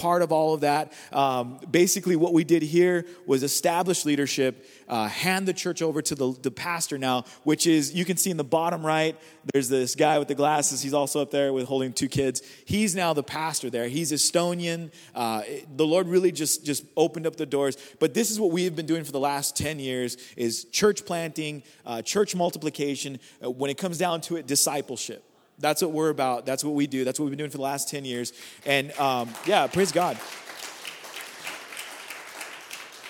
part of all of that. Um, basically, what we did here was establish leadership, uh, hand the church over to the, the pastor now, which is, you can see in the bottom right, there's this guy with the glasses. He's also up there with holding two kids. He's now the pastor there. He's Estonian. Uh, the Lord really just, just opened up the doors. But this is what we have been doing for the last 10 years is church planting, uh, church multiplication. Uh, when it comes down to it, discipleship. That's what we're about. That's what we do. That's what we've been doing for the last 10 years. And um, yeah, praise God.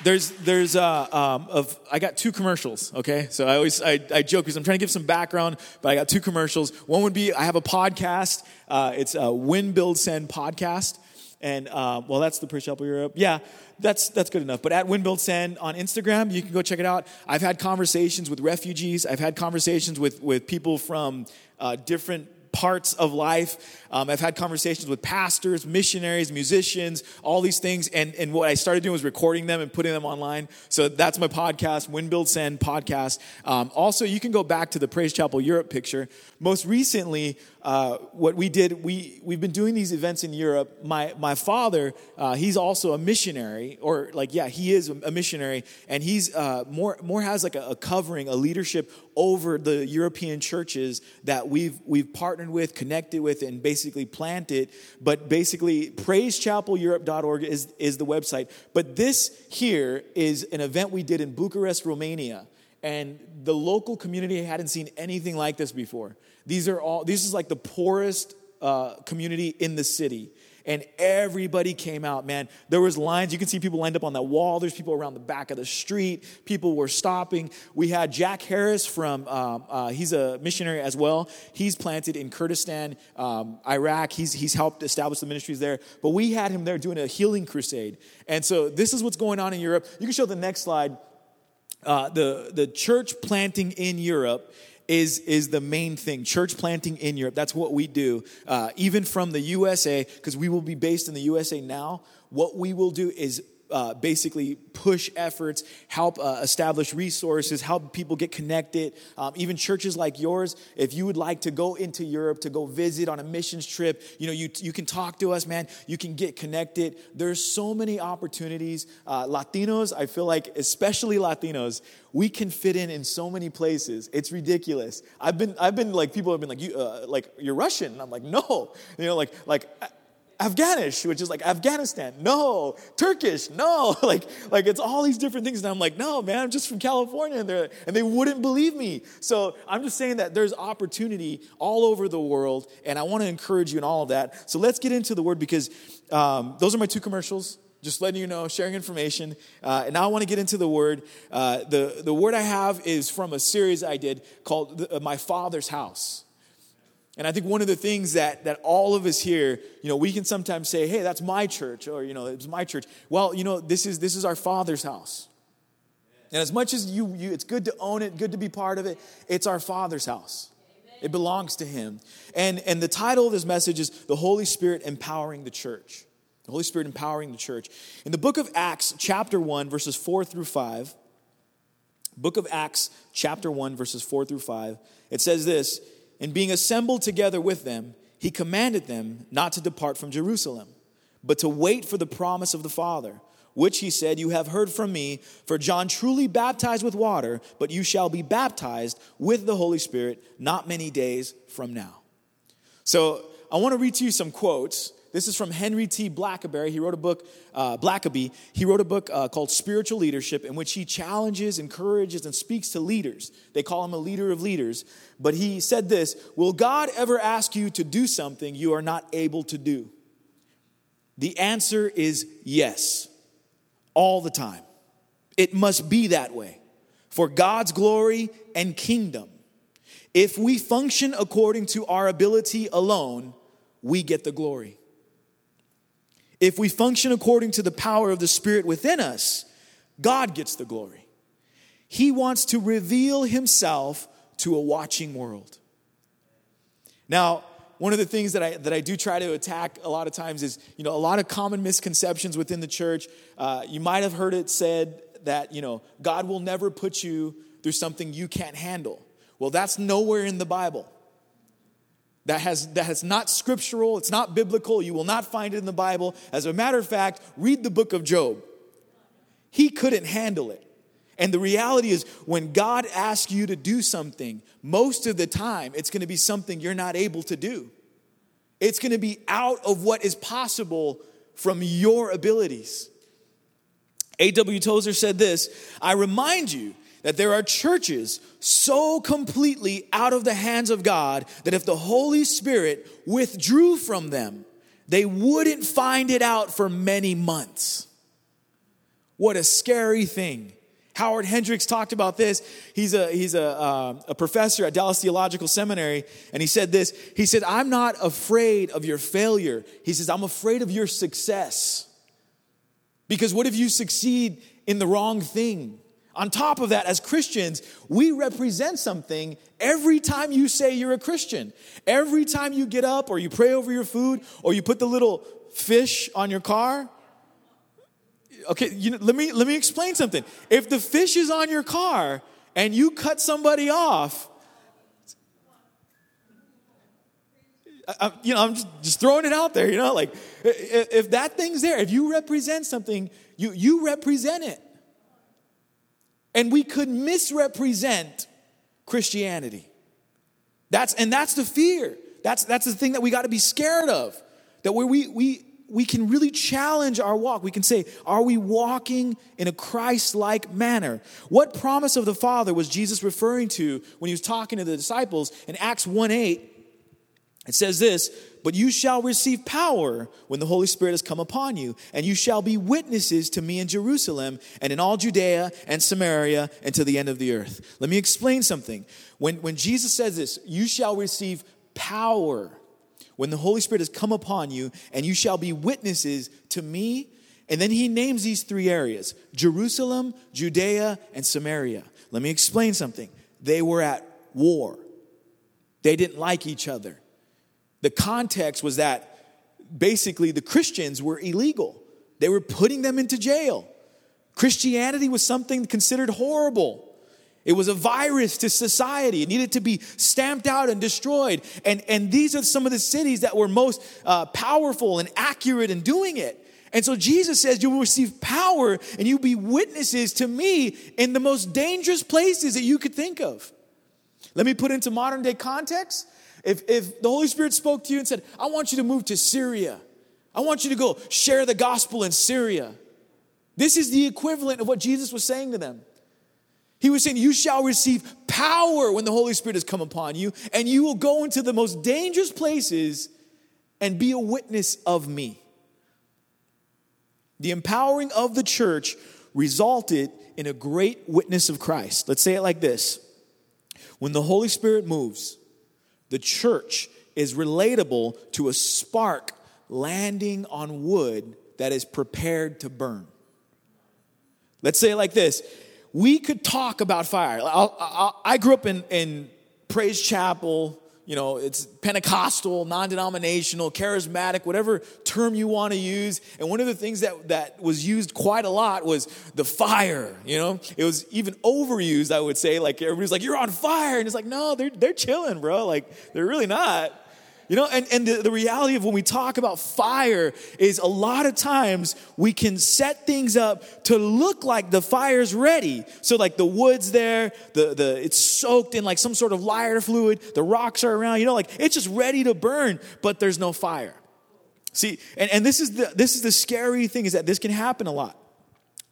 There's, there's, uh, um, of, I got two commercials, okay? So I always, I, I joke because I'm trying to give some background, but I got two commercials. One would be, I have a podcast. Uh, it's a Win, Build, Send podcast. And, uh, well, that's the Praise Chapel Europe. Yeah, that's, that's good enough. But at Win, Build, Send on Instagram, you can go check it out. I've had conversations with refugees. I've had conversations with, with people from uh, different parts of life. Um, I've had conversations with pastors, missionaries, musicians, all these things. And, and what I started doing was recording them and putting them online. So that's my podcast, Win Build Send podcast. Um, also, you can go back to the Praise Chapel Europe picture. Most recently, uh, what we did, we, we've been doing these events in Europe. My, my father, uh, he's also a missionary, or like, yeah, he is a missionary, and he's uh, more, more has like a, a, covering, a leadership over the European churches that we've, we've partnered with, connected with, and basically planted. But basically, praisechapeleurope.org is, is the website. But this here is an event we did in Bucharest, Romania and the local community hadn't seen anything like this before. These are all, this is like the poorest uh, community in the city. And everybody came out, man. There was lines. You can see people lined up on that wall. There's people around the back of the street. People were stopping. We had Jack Harris from, um, uh, he's a missionary as well. He's planted in Kurdistan, um, Iraq. He's, he's helped establish the ministries there. But we had him there doing a healing crusade. And so this is what's going on in Europe. You can show the next slide. Uh, the, the church planting in Europe is, is the main thing. Church planting in Europe, that's what we do. Uh, even from the USA, because we will be based in the USA now, what we will do is uh, basically push efforts, help uh, establish resources, help people get connected. Um, even churches like yours, if you would like to go into Europe to go visit on a missions trip, you know, you, you can talk to us, man. You can get connected. There's so many opportunities. Uh, Latinos, I feel like, especially Latinos, we can fit in in so many places. It's ridiculous. I've been, I've been like, people have been like, you, uh, like you're Russian. And I'm like, no, you know, like, like Afghanish, which is like Afghanistan. No, Turkish. No, like like it's all these different things. And I'm like, no, man, I'm just from California, and they and they wouldn't believe me. So I'm just saying that there's opportunity all over the world, and I want to encourage you in all of that. So let's get into the word because um, those are my two commercials. Just letting you know, sharing information. Uh, and now I want to get into the word. Uh, the, the word I have is from a series I did called uh, My Father's House. And I think one of the things that, that all of us here, you know, we can sometimes say, hey, that's my church, or, you know, it's my church. Well, you know, this is, this is our Father's house. And as much as you, you, it's good to own it, good to be part of it, it's our Father's house. It belongs to Him. And, and the title of this message is The Holy Spirit Empowering the Church. The Holy Spirit Empowering the Church. In the book of Acts, chapter 1, verses 4 through 5, book of Acts, chapter 1, verses 4 through 5, it says this and being assembled together with them, he commanded them not to depart from Jerusalem, but to wait for the promise of the Father, which he said, You have heard from me, for John truly baptized with water, but you shall be baptized with the Holy Spirit not many days from now. So I want to read to you some quotes this is from Henry T. Blackaby. He wrote a book, uh, Blackaby. He wrote a book uh, called Spiritual Leadership, in which he challenges, encourages, and speaks to leaders. They call him a leader of leaders. But he said this Will God ever ask you to do something you are not able to do? The answer is yes, all the time. It must be that way for God's glory and kingdom. If we function according to our ability alone, we get the glory. If we function according to the power of the Spirit within us, God gets the glory. He wants to reveal himself to a watching world. Now, one of the things that I, that I do try to attack a lot of times is, you know, a lot of common misconceptions within the church. Uh, you might have heard it said that, you know, God will never put you through something you can't handle. Well, that's nowhere in the Bible. That has that has not scriptural, it's not biblical, you will not find it in the Bible. As a matter of fact, read the book of Job. He couldn't handle it. And the reality is, when God asks you to do something, most of the time it's going to be something you're not able to do. It's going to be out of what is possible from your abilities. A.W. Tozer said this I remind you that there are churches so completely out of the hands of God that if the Holy Spirit withdrew from them, they wouldn't find it out for many months. What a scary thing. Howard Hendricks talked about this. He's a, he's a, uh, a professor at Dallas Theological Seminary, and he said this. He said, I'm not afraid of your failure. He says, I'm afraid of your success. Because what if you succeed in the wrong thing? On top of that, as Christians, we represent something every time you say you're a Christian. Every time you get up or you pray over your food or you put the little fish on your car, okay, you know, let me let me explain something. If the fish is on your car and you cut somebody off, I, you know, I'm just, just throwing it out there. You know, like if, if that thing's there, if you represent something, you you represent it, and we could misrepresent Christianity. That's and that's the fear. That's that's the thing that we got to be scared of. That where we we we can really challenge our walk. We can say, Are we walking in a Christ like manner? What promise of the Father was Jesus referring to when he was talking to the disciples in Acts 1 8? It says this, but you shall receive power when the Holy Spirit has come upon you, and you shall be witnesses to me in Jerusalem and in all Judea and Samaria and to the end of the earth. Let me explain something. When, when Jesus says this, you shall receive power when the Holy Spirit has come upon you, and you shall be witnesses to me. And then he names these three areas Jerusalem, Judea, and Samaria. Let me explain something. They were at war, they didn't like each other. The context was that basically the Christians were illegal, they were putting them into jail. Christianity was something considered horrible. It was a virus to society. It needed to be stamped out and destroyed. And, and these are some of the cities that were most uh, powerful and accurate in doing it. And so Jesus says, You will receive power and you'll be witnesses to me in the most dangerous places that you could think of. Let me put into modern day context. If, if the Holy Spirit spoke to you and said, I want you to move to Syria, I want you to go share the gospel in Syria. This is the equivalent of what Jesus was saying to them. He was saying, You shall receive power when the Holy Spirit has come upon you, and you will go into the most dangerous places and be a witness of me. The empowering of the church resulted in a great witness of Christ. Let's say it like this When the Holy Spirit moves, the church is relatable to a spark landing on wood that is prepared to burn. Let's say it like this we could talk about fire. I'll, I'll, i grew up in, in Praise Chapel, you know, it's Pentecostal, non denominational, charismatic, whatever term you want to use. And one of the things that, that was used quite a lot was the fire, you know? It was even overused, I would say. Like, everybody's like, you're on fire. And it's like, no, they're, they're chilling, bro. Like, they're really not. You know, and, and the, the reality of when we talk about fire is a lot of times we can set things up to look like the fire's ready. So like the wood's there, the, the it's soaked in like some sort of lighter fluid, the rocks are around, you know, like it's just ready to burn, but there's no fire. See, and, and this is the this is the scary thing is that this can happen a lot.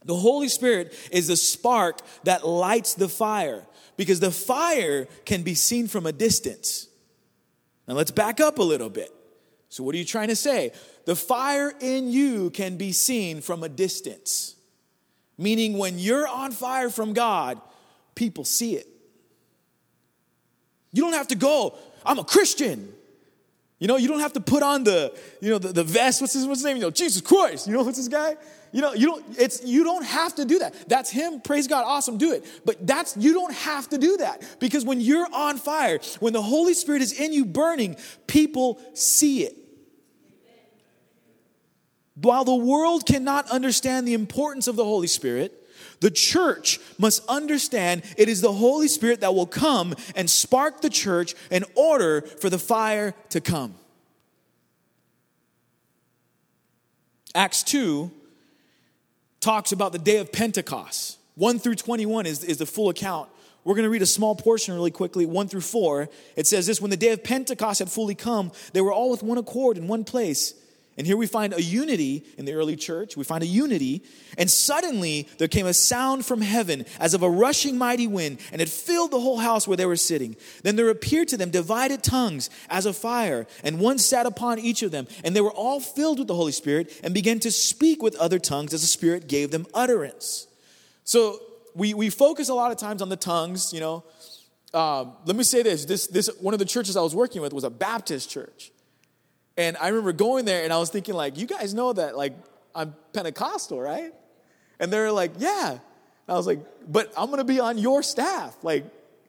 The Holy Spirit is the spark that lights the fire because the fire can be seen from a distance. Now let's back up a little bit. So, what are you trying to say? The fire in you can be seen from a distance, meaning when you're on fire from God, people see it. You don't have to go, I'm a Christian. You know, you don't have to put on the, you know, the, the vest. What's his, what's his name? You know, Jesus Christ. You know, what's this guy? You know, you don't, it's, you don't have to do that. That's him. Praise God. Awesome. Do it. But that's, you don't have to do that because when you're on fire, when the Holy Spirit is in you burning, people see it. While the world cannot understand the importance of the Holy Spirit, The church must understand it is the Holy Spirit that will come and spark the church in order for the fire to come. Acts 2 talks about the day of Pentecost. 1 through 21 is, is the full account. We're going to read a small portion really quickly, 1 through 4. It says this When the day of Pentecost had fully come, they were all with one accord in one place. And here we find a unity in the early church. We find a unity. And suddenly there came a sound from heaven as of a rushing mighty wind, and it filled the whole house where they were sitting. Then there appeared to them divided tongues as of fire, and one sat upon each of them. And they were all filled with the Holy Spirit and began to speak with other tongues as the Spirit gave them utterance. So we, we focus a lot of times on the tongues, you know. Um, let me say this, this this one of the churches I was working with was a Baptist church. And I remember going there and I was thinking, like, you guys know that, like, I'm Pentecostal, right? And they're like, yeah. And I was like, but I'm gonna be on your staff. Like,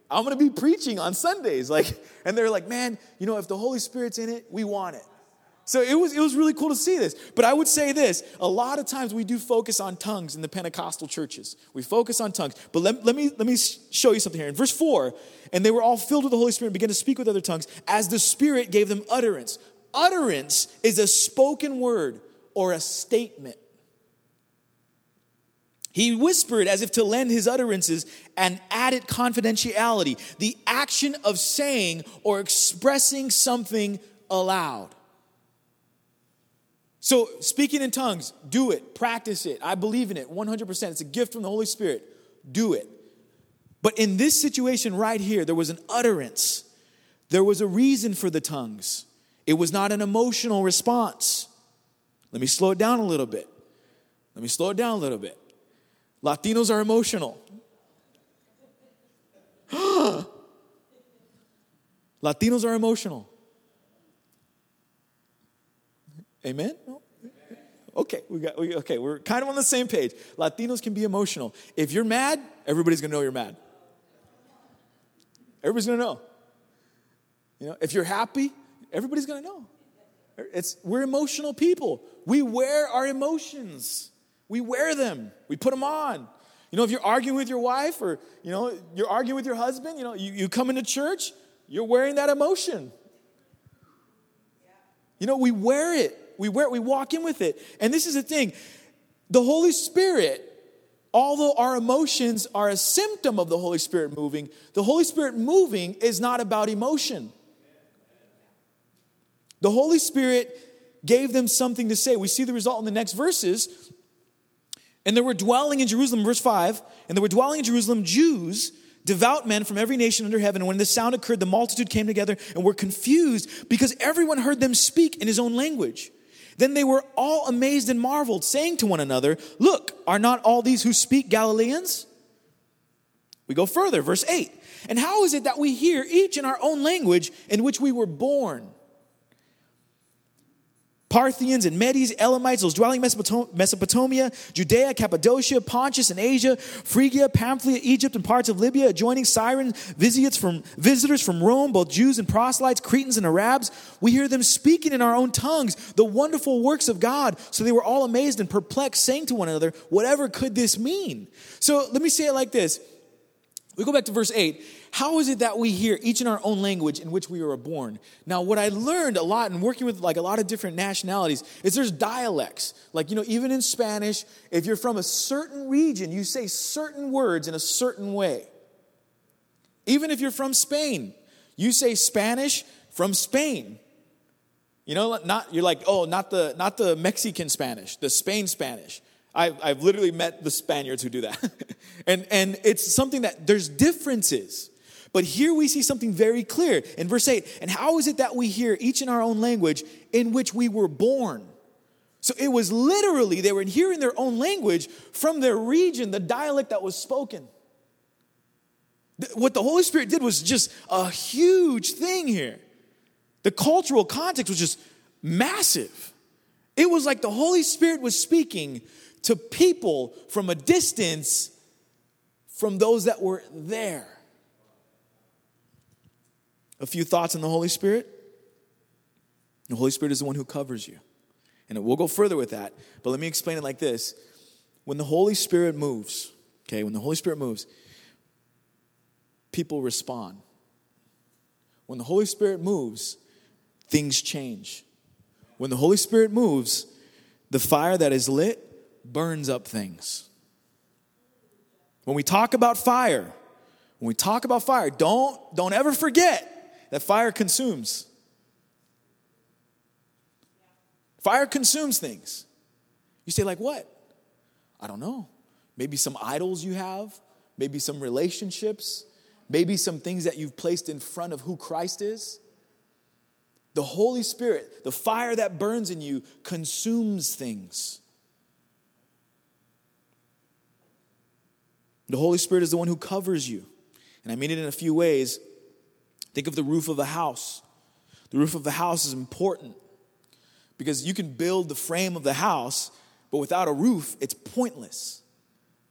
I'm gonna be preaching on Sundays. Like, and they're like, man, you know, if the Holy Spirit's in it, we want it. So it was, it was really cool to see this. But I would say this a lot of times we do focus on tongues in the Pentecostal churches. We focus on tongues. But let, let, me, let me show you something here. In verse 4, and they were all filled with the Holy Spirit and began to speak with other tongues as the Spirit gave them utterance utterance is a spoken word or a statement. He whispered as if to lend his utterances an added confidentiality, the action of saying or expressing something aloud. So, speaking in tongues, do it, practice it. I believe in it 100%. It's a gift from the Holy Spirit. Do it. But in this situation right here, there was an utterance, there was a reason for the tongues. It was not an emotional response. Let me slow it down a little bit. Let me slow it down a little bit. Latinos are emotional. Latinos are emotional. Amen? Okay, we got we, okay, we're kind of on the same page. Latinos can be emotional. If you're mad, everybody's to know you're mad. Everybody's to know. You know, if you're happy, everybody's gonna know. It's, we're emotional people. We wear our emotions. We wear them. We put them on. You know, if you're arguing with your wife or, you know, you're arguing with your husband, you know, you, you come into church, you're wearing that emotion. You know, we wear it. We wear it. We walk in with it. And this is the thing. The Holy Spirit, although our emotions are a symptom of the Holy Spirit moving, the Holy Spirit moving is not about emotion. The Holy Spirit gave them something to say. We see the result in the next verses. And there were dwelling in Jerusalem, verse 5, and there were dwelling in Jerusalem Jews, devout men from every nation under heaven. And when this sound occurred, the multitude came together and were confused because everyone heard them speak in his own language. Then they were all amazed and marveled, saying to one another, Look, are not all these who speak Galileans? We go further, verse 8. And how is it that we hear each in our own language in which we were born? Parthians and Medes, Elamites, those dwelling in Mesopotamia, Judea, Cappadocia, Pontus and Asia, Phrygia, Pamphylia, Egypt, and parts of Libya, adjoining Cyrene, from, visitors from Rome, both Jews and proselytes, Cretans and Arabs. We hear them speaking in our own tongues the wonderful works of God. So they were all amazed and perplexed, saying to one another, Whatever could this mean? So let me say it like this. We go back to verse 8. How is it that we hear each in our own language in which we were born? Now, what I learned a lot in working with like a lot of different nationalities is there's dialects. Like, you know, even in Spanish, if you're from a certain region, you say certain words in a certain way. Even if you're from Spain, you say Spanish from Spain. You know, not you're like, oh, not the not the Mexican Spanish, the Spain Spanish. I've, I've literally met the Spaniards who do that. and, and it's something that there's differences. But here we see something very clear in verse 8. And how is it that we hear each in our own language in which we were born? So it was literally, they were hearing their own language from their region, the dialect that was spoken. What the Holy Spirit did was just a huge thing here. The cultural context was just massive. It was like the Holy Spirit was speaking to people from a distance from those that were there. A few thoughts on the Holy Spirit. The Holy Spirit is the one who covers you. And we'll go further with that, but let me explain it like this. When the Holy Spirit moves, Okay, when the Holy Spirit moves, people respond. When the Holy Spirit moves, things change. When the Holy Spirit moves, the fire that is lit burns up things. When we talk about fire, when we talk about fire, don't, don't ever forget that fire consumes. Fire consumes things. You say, like what? I don't know. Maybe some idols you have, maybe some relationships, maybe some things that you've placed in front of who Christ is. The Holy Spirit, the fire that burns in you, consumes things. The Holy Spirit is the one who covers you. And I mean it in a few ways. Think of the roof of a house. The roof of the house is important because you can build the frame of the house, but without a roof, it's pointless.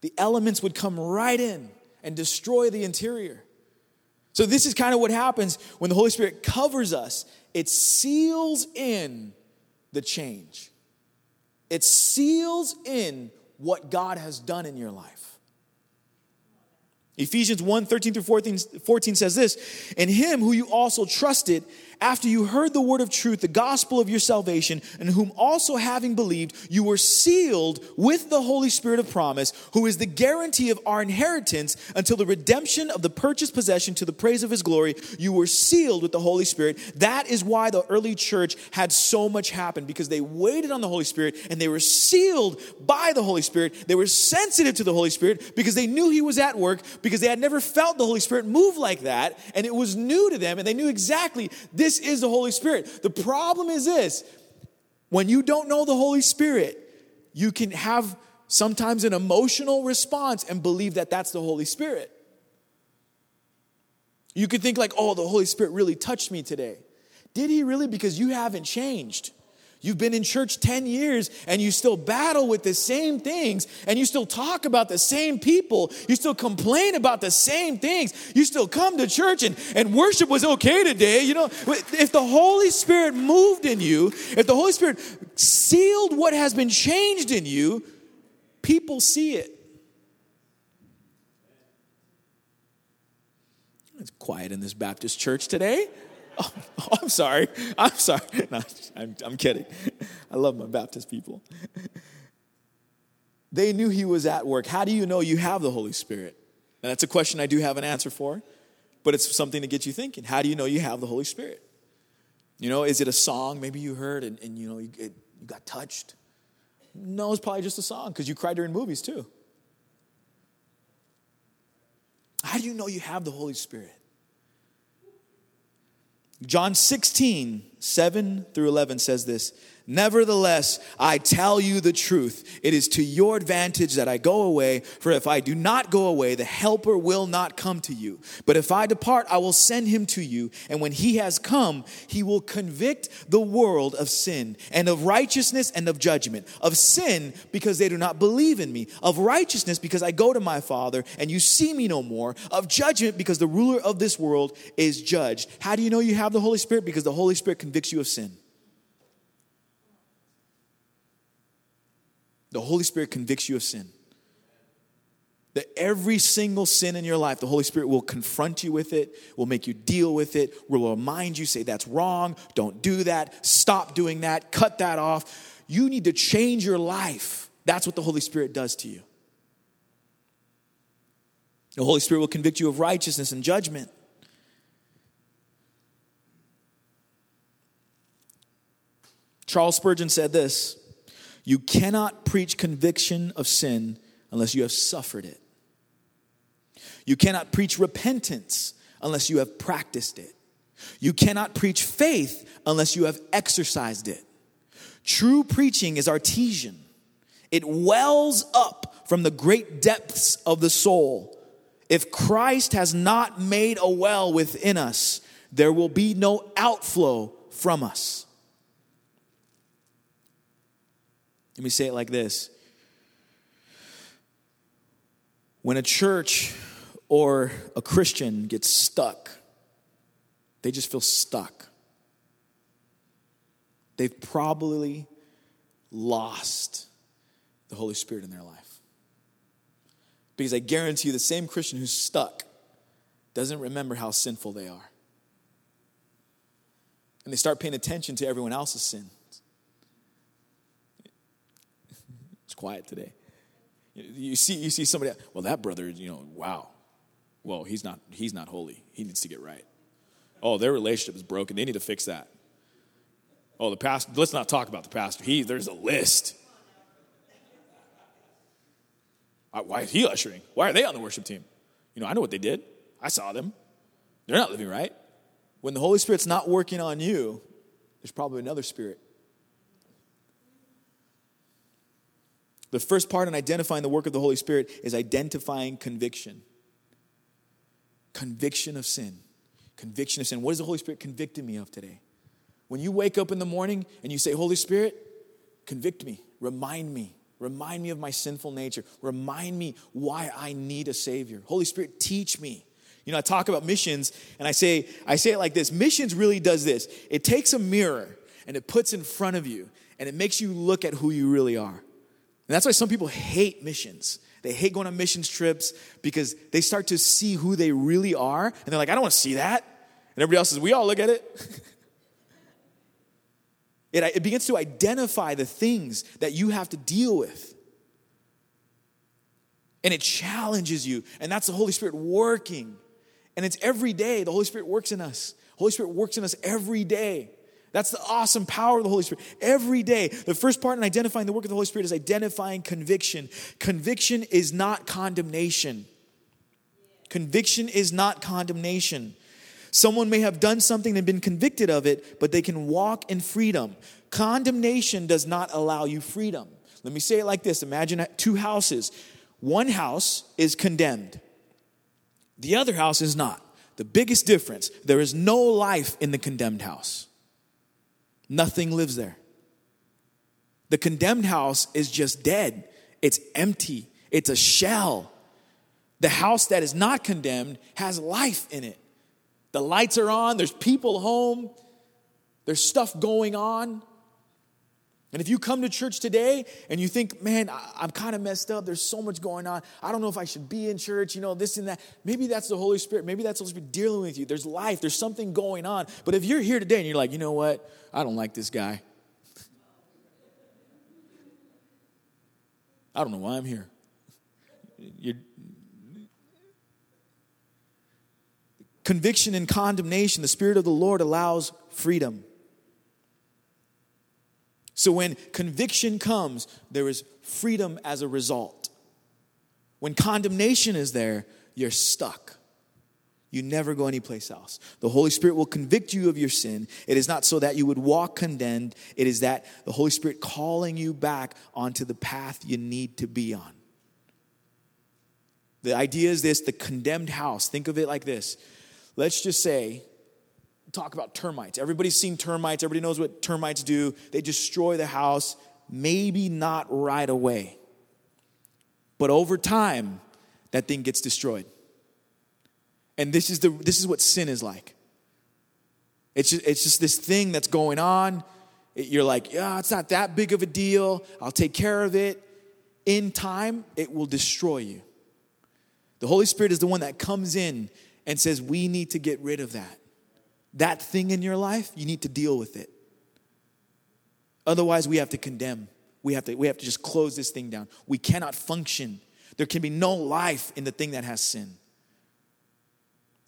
The elements would come right in and destroy the interior. So, this is kind of what happens when the Holy Spirit covers us. It seals in the change, it seals in what God has done in your life. Ephesians 1 13 through 14, 14 says this In him who you also trusted after you heard the word of truth, the gospel of your salvation, and whom also having believed, you were sealed with the Holy Spirit of promise, who is the guarantee of our inheritance until the redemption of the purchased possession to the praise of his glory. You were sealed with the Holy Spirit. That is why the early church had so much happen because they waited on the Holy Spirit and they were sealed by the Holy Spirit. They were sensitive to the Holy Spirit because they knew he was at work because they had never felt the Holy Spirit move like that and it was new to them and they knew exactly this this is the Holy Spirit. The problem is this when you don't know the Holy Spirit, you can have sometimes an emotional response and believe that that's the Holy Spirit. You could think, like, oh, the Holy Spirit really touched me today. Did he really? Because you haven't changed. You've been in church 10 years and you still battle with the same things and you still talk about the same people. You still complain about the same things. You still come to church and, and worship was okay today. You know, if the Holy Spirit moved in you, if the Holy Spirit sealed what has been changed in you, people see it. It's quiet in this Baptist church today. Oh, I'm sorry. I'm sorry. No, I'm, I'm kidding. I love my Baptist people. They knew he was at work. How do you know you have the Holy Spirit? And that's a question I do have an answer for, but it's something to get you thinking. How do you know you have the Holy Spirit? You know, is it a song maybe you heard and, and you know, you, it, you got touched? No, it's probably just a song because you cried during movies too. How do you know you have the Holy Spirit? John 16, 7 through 11 says this Nevertheless, I tell you the truth. It is to your advantage that I go away, for if I do not go away, the Helper will not come to you. But if I depart, I will send him to you. And when he has come, he will convict the world of sin, and of righteousness, and of judgment. Of sin, because they do not believe in me. Of righteousness, because I go to my Father, and you see me no more. Of judgment, because the ruler of this world is judged. How do you know you have the Holy Spirit? Because the Holy Spirit convicts you of sin. The Holy Spirit convicts you of sin. That every single sin in your life, the Holy Spirit will confront you with it, will make you deal with it, will remind you, say, that's wrong, don't do that, stop doing that, cut that off. You need to change your life. That's what the Holy Spirit does to you. The Holy Spirit will convict you of righteousness and judgment. Charles Spurgeon said this you cannot preach conviction of sin unless you have suffered it. You cannot preach repentance unless you have practiced it. You cannot preach faith unless you have exercised it. True preaching is artesian, it wells up from the great depths of the soul. If Christ has not made a well within us, there will be no outflow from us. Let me say it like this When a church or a Christian gets stuck, they just feel stuck. They've probably lost the Holy Spirit in their life. Because I guarantee you, the same Christian who's stuck doesn't remember how sinful they are. And they start paying attention to everyone else's sins. It's quiet today. You see, you see somebody, well, that brother, you know, wow. Well, he's not, he's not holy. He needs to get right. Oh, their relationship is broken. They need to fix that. Oh, the pastor, let's not talk about the pastor. He, there's a list. Why is he ushering? Why are they on the worship team? You know, I know what they did. I saw them. They're not living right. When the Holy Spirit's not working on you, there's probably another spirit. The first part in identifying the work of the Holy Spirit is identifying conviction. Conviction of sin. Conviction of sin. What is the Holy Spirit convicting me of today? When you wake up in the morning and you say, Holy Spirit, convict me, remind me, remind me of my sinful nature, remind me why I need a Savior. Holy Spirit, teach me. You know, I talk about missions and I say, I say it like this missions really does this it takes a mirror and it puts in front of you and it makes you look at who you really are. And that's why some people hate missions. They hate going on missions trips because they start to see who they really are and they're like, I don't want to see that. And everybody else says, We all look at it. It, it begins to identify the things that you have to deal with. And it challenges you. And that's the Holy Spirit working. And it's every day. The Holy Spirit works in us. Holy Spirit works in us every day. That's the awesome power of the Holy Spirit. Every day. The first part in identifying the work of the Holy Spirit is identifying conviction. Conviction is not condemnation. Conviction is not condemnation. Someone may have done something and been convicted of it, but they can walk in freedom. Condemnation does not allow you freedom. Let me say it like this Imagine two houses. One house is condemned, the other house is not. The biggest difference there is no life in the condemned house, nothing lives there. The condemned house is just dead, it's empty, it's a shell. The house that is not condemned has life in it. The lights are on, there's people home, there's stuff going on. And if you come to church today and you think, man, I'm kind of messed up, there's so much going on, I don't know if I should be in church, you know, this and that, maybe that's the Holy Spirit, maybe that's the Holy Spirit dealing with you. There's life, there's something going on. But if you're here today and you're like, you know what, I don't like this guy, I don't know why I'm here. You're, conviction and condemnation, the Spirit of the Lord allows freedom. So when conviction comes, there is freedom as a result. When condemnation is there, you're stuck. You never go anyplace else. The Holy Spirit will convict you of your sin. It is not so that you would walk condemned, it is that the Holy Spirit calling you back onto the path you need to be on. The idea is this the condemned house. Think of it like this let's just say, talk about termites. Everybody's seen termites, everybody knows what termites do. They destroy the house, maybe not right away. But over time, that thing gets destroyed. And this is, the, this is what sin is like. It's just, it's just this thing that's going on. You're like, yeah, it's not that big of a deal. I'll take care of it. In time, it will destroy you. The Holy Spirit is the one that comes in and says, We need to get rid of that. That thing in your life, you need to deal with it. Otherwise, we have to condemn. We have to, we have to just close this thing down. We cannot function. There can be no life in the thing that has sin.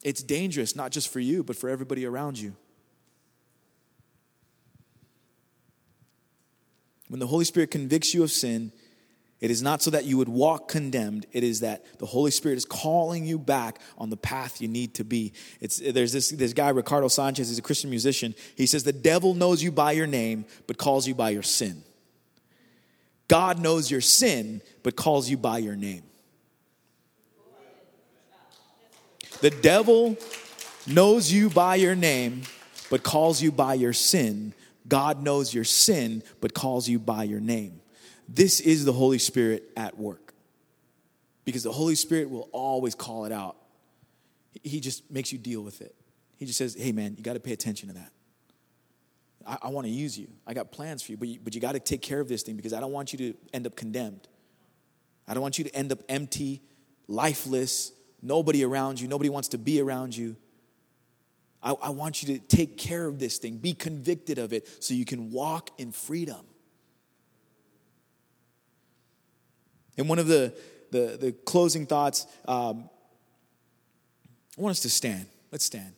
It's dangerous, not just for you, but for everybody around you. When the Holy Spirit convicts you of sin, it is not so that you would walk condemned. It is that the Holy Spirit is calling you back on the path you need to be. It's, there's this, this guy, Ricardo Sanchez, he's a Christian musician. He says, The devil knows you by your name, but calls you by your sin. God knows your sin, but calls you by your name. The devil knows you by your name, but calls you by your sin. God knows your sin, but calls you by your name. This is the Holy Spirit at work. Because the Holy Spirit will always call it out. He just makes you deal with it. He just says, hey, man, you got to pay attention to that. I, I want to use you. I got plans for you, but you, but you got to take care of this thing because I don't want you to end up condemned. I don't want you to end up empty, lifeless, nobody around you, nobody wants to be around you. I, I want you to take care of this thing, be convicted of it so you can walk in freedom. And one of the, the, the closing thoughts, um, I want us to stand. Let's stand.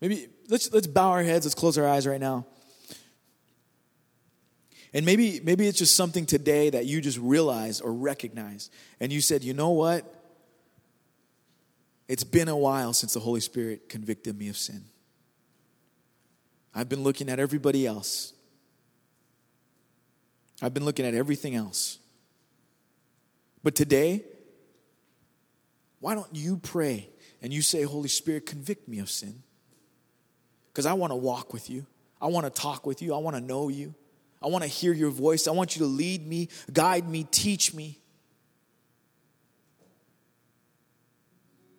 Maybe let's, let's bow our heads, let's close our eyes right now. And maybe, maybe it's just something today that you just realize or recognize. And you said, you know what? It's been a while since the Holy Spirit convicted me of sin. I've been looking at everybody else. I've been looking at everything else. But today, why don't you pray and you say, Holy Spirit, convict me of sin? Because I want to walk with you. I want to talk with you. I want to know you. I want to hear your voice. I want you to lead me, guide me, teach me.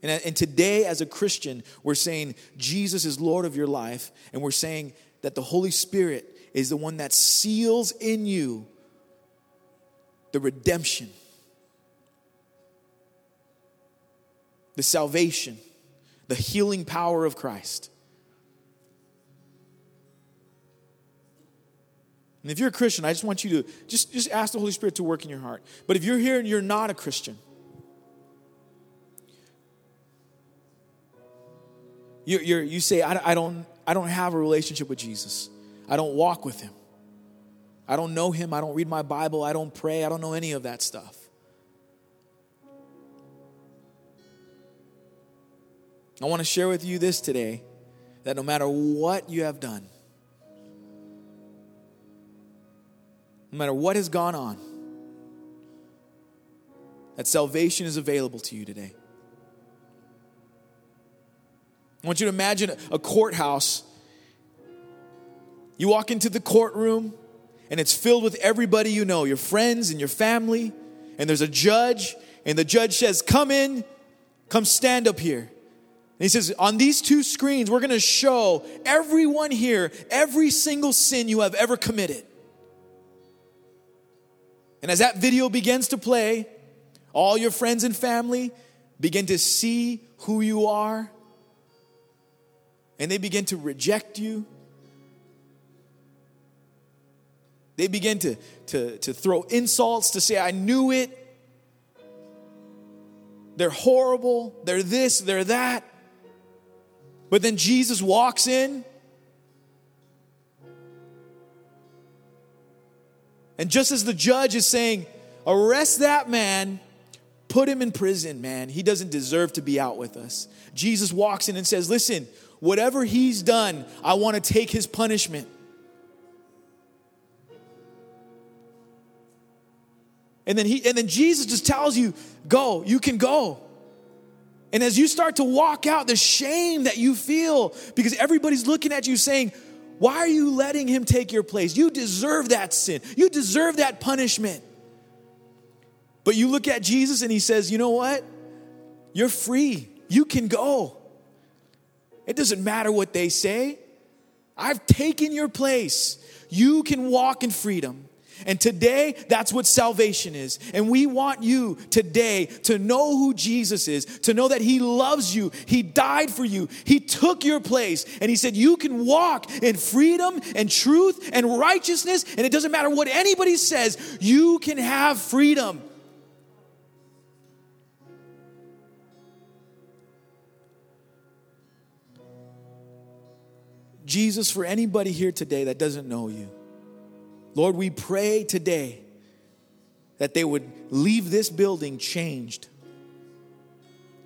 And, uh, and today, as a Christian, we're saying Jesus is Lord of your life, and we're saying that the Holy Spirit is the one that seals in you the redemption, the salvation, the healing power of Christ. And if you're a Christian, I just want you to just, just ask the Holy Spirit to work in your heart. But if you're here and you're not a Christian, you you're, you say, I, I, don't, I don't have a relationship with Jesus. I don't walk with him. I don't know him. I don't read my Bible. I don't pray. I don't know any of that stuff. I want to share with you this today that no matter what you have done, no matter what has gone on, that salvation is available to you today. I want you to imagine a courthouse. You walk into the courtroom, and it's filled with everybody you know, your friends and your family, and there's a judge, and the judge says, Come in, come stand up here. And he says, On these two screens, we're gonna show everyone here every single sin you have ever committed. And as that video begins to play, all your friends and family begin to see who you are, and they begin to reject you. They begin to, to, to throw insults, to say, I knew it. They're horrible. They're this, they're that. But then Jesus walks in And just as the judge is saying, arrest that man, put him in prison, man. He doesn't deserve to be out with us. Jesus walks in and says, Listen, whatever he's done, I want to take his punishment. And then he and then Jesus just tells you, go, you can go. And as you start to walk out, the shame that you feel because everybody's looking at you saying, why are you letting him take your place? You deserve that sin. You deserve that punishment. But you look at Jesus and he says, You know what? You're free. You can go. It doesn't matter what they say. I've taken your place. You can walk in freedom. And today, that's what salvation is. And we want you today to know who Jesus is, to know that He loves you. He died for you. He took your place. And He said, You can walk in freedom and truth and righteousness. And it doesn't matter what anybody says, you can have freedom. Jesus, for anybody here today that doesn't know you, Lord, we pray today that they would leave this building changed,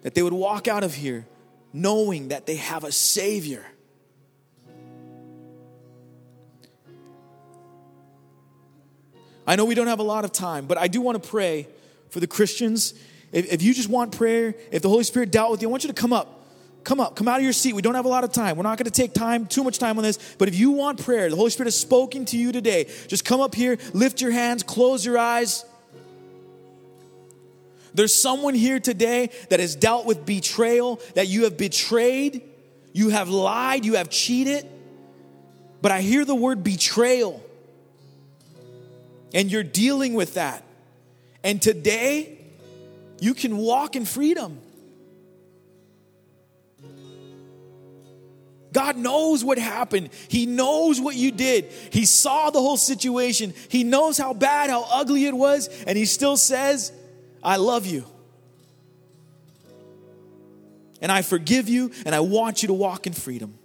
that they would walk out of here knowing that they have a Savior. I know we don't have a lot of time, but I do want to pray for the Christians. If, if you just want prayer, if the Holy Spirit dealt with you, I want you to come up. Come up, come out of your seat. We don't have a lot of time. We're not going to take time, too much time on this. But if you want prayer, the Holy Spirit has spoken to you today. Just come up here, lift your hands, close your eyes. There's someone here today that has dealt with betrayal, that you have betrayed, you have lied, you have cheated. But I hear the word betrayal. And you're dealing with that. And today, you can walk in freedom. God knows what happened. He knows what you did. He saw the whole situation. He knows how bad, how ugly it was, and He still says, I love you. And I forgive you, and I want you to walk in freedom.